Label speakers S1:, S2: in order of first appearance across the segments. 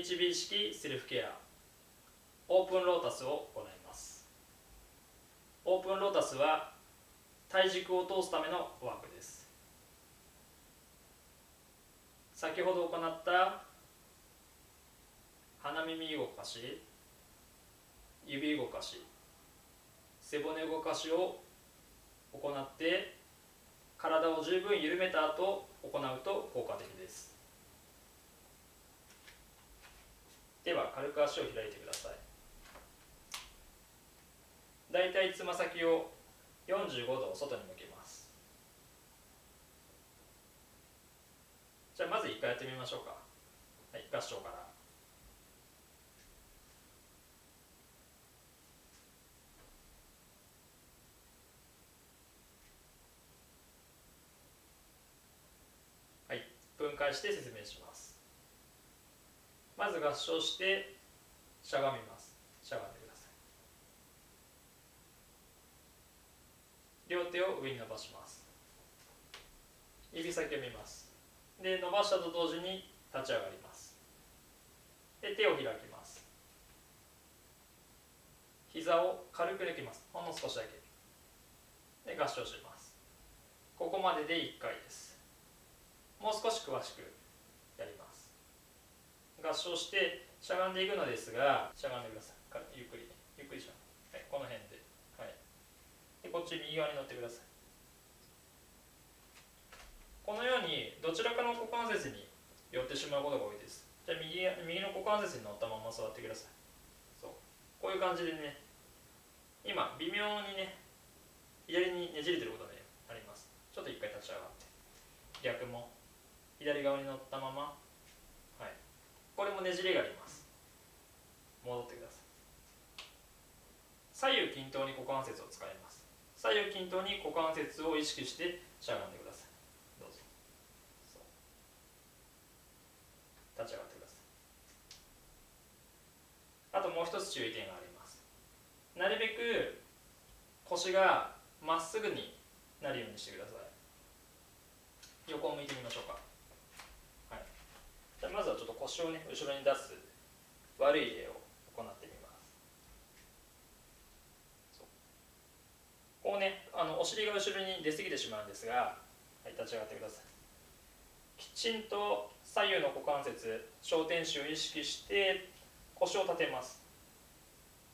S1: HB 式セルフケア。オープンロータスを行います。オープンロータスは体軸を通すためのワークです。先ほど行った鼻耳動かし指動かし背骨動かしを行って体を十分緩めた後行うと効果的ですでは軽く足を開いてください。だいたいつま先を45度外に向けます。じゃあまず1回やってみましょうか。はい合掌から。はい分解して説明します。まず合掌してしゃがみます。しゃがんでください。両手を上に伸ばします。指先を見ます。で伸ばしたと同時に立ち上がります。で手を開きます。膝を軽く抜きます。ほんの少しだけ。で合掌します。ここまでで1回です。もう少し詳しく合掌してしゃがんでいくのですがしゃがんでください。ゆっくりゆっくりしゃがん、はい、この辺で,、はい、でこっち右側に乗ってください。このようにどちらかの股関節に寄ってしまうことが多いです。じゃあ右右の股関節に乗ったまま座ってください。そう。こういう感じでね今微妙にね左にねじれてることが、ね、あります。ちょっと一回立ち上がって。逆も左側に乗ったままねじれがあります。戻ってください。左右均等に股関節を使います。左右均等に股関節を意識してしゃがんでください。どうぞ。立ち上がってください。あともう一つ注意点があります。なるべく腰がまっすぐになるようにしてください。横を向いてみましょうか。じゃまずはちょっと腰をね後ろに出す悪い例を行ってみます。こうねあのお尻が後ろに出過ぎてしまうんですが、はい、立ち上がってください。きちんと左右の股関節小天使を意識して腰を立てます。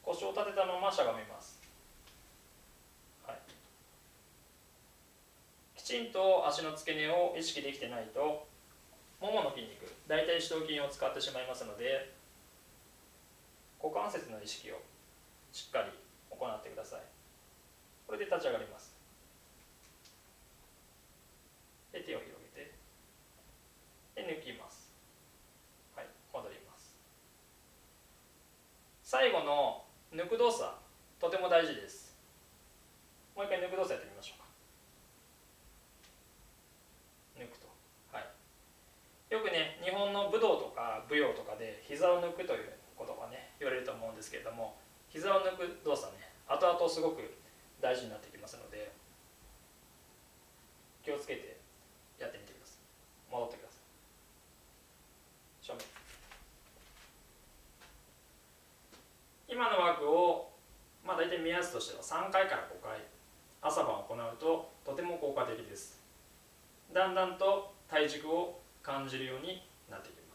S1: 腰を立てたまましゃがみます、きちんと足の付け根を意識できてないとももの筋肉大腿四頭筋を使ってしまいますので股関節の意識をしっかり行ってください。これで立ち上がります。で手を広げてで抜きます。はい戻ります。最後の抜く動作とても大事です。もう一回抜く動作やってみましょうか抜くとはいよくね日本の武道とかで膝を抜くということがね言われると思うんですけれども膝を抜く動作ね後々すごく大事になってきますので気をつけてやってみてください。戻ってください。正面。今のワークをまあ大体目安としては3回から5回朝晩行うととても効果的です。だんだんと体軸を感じるようになってきます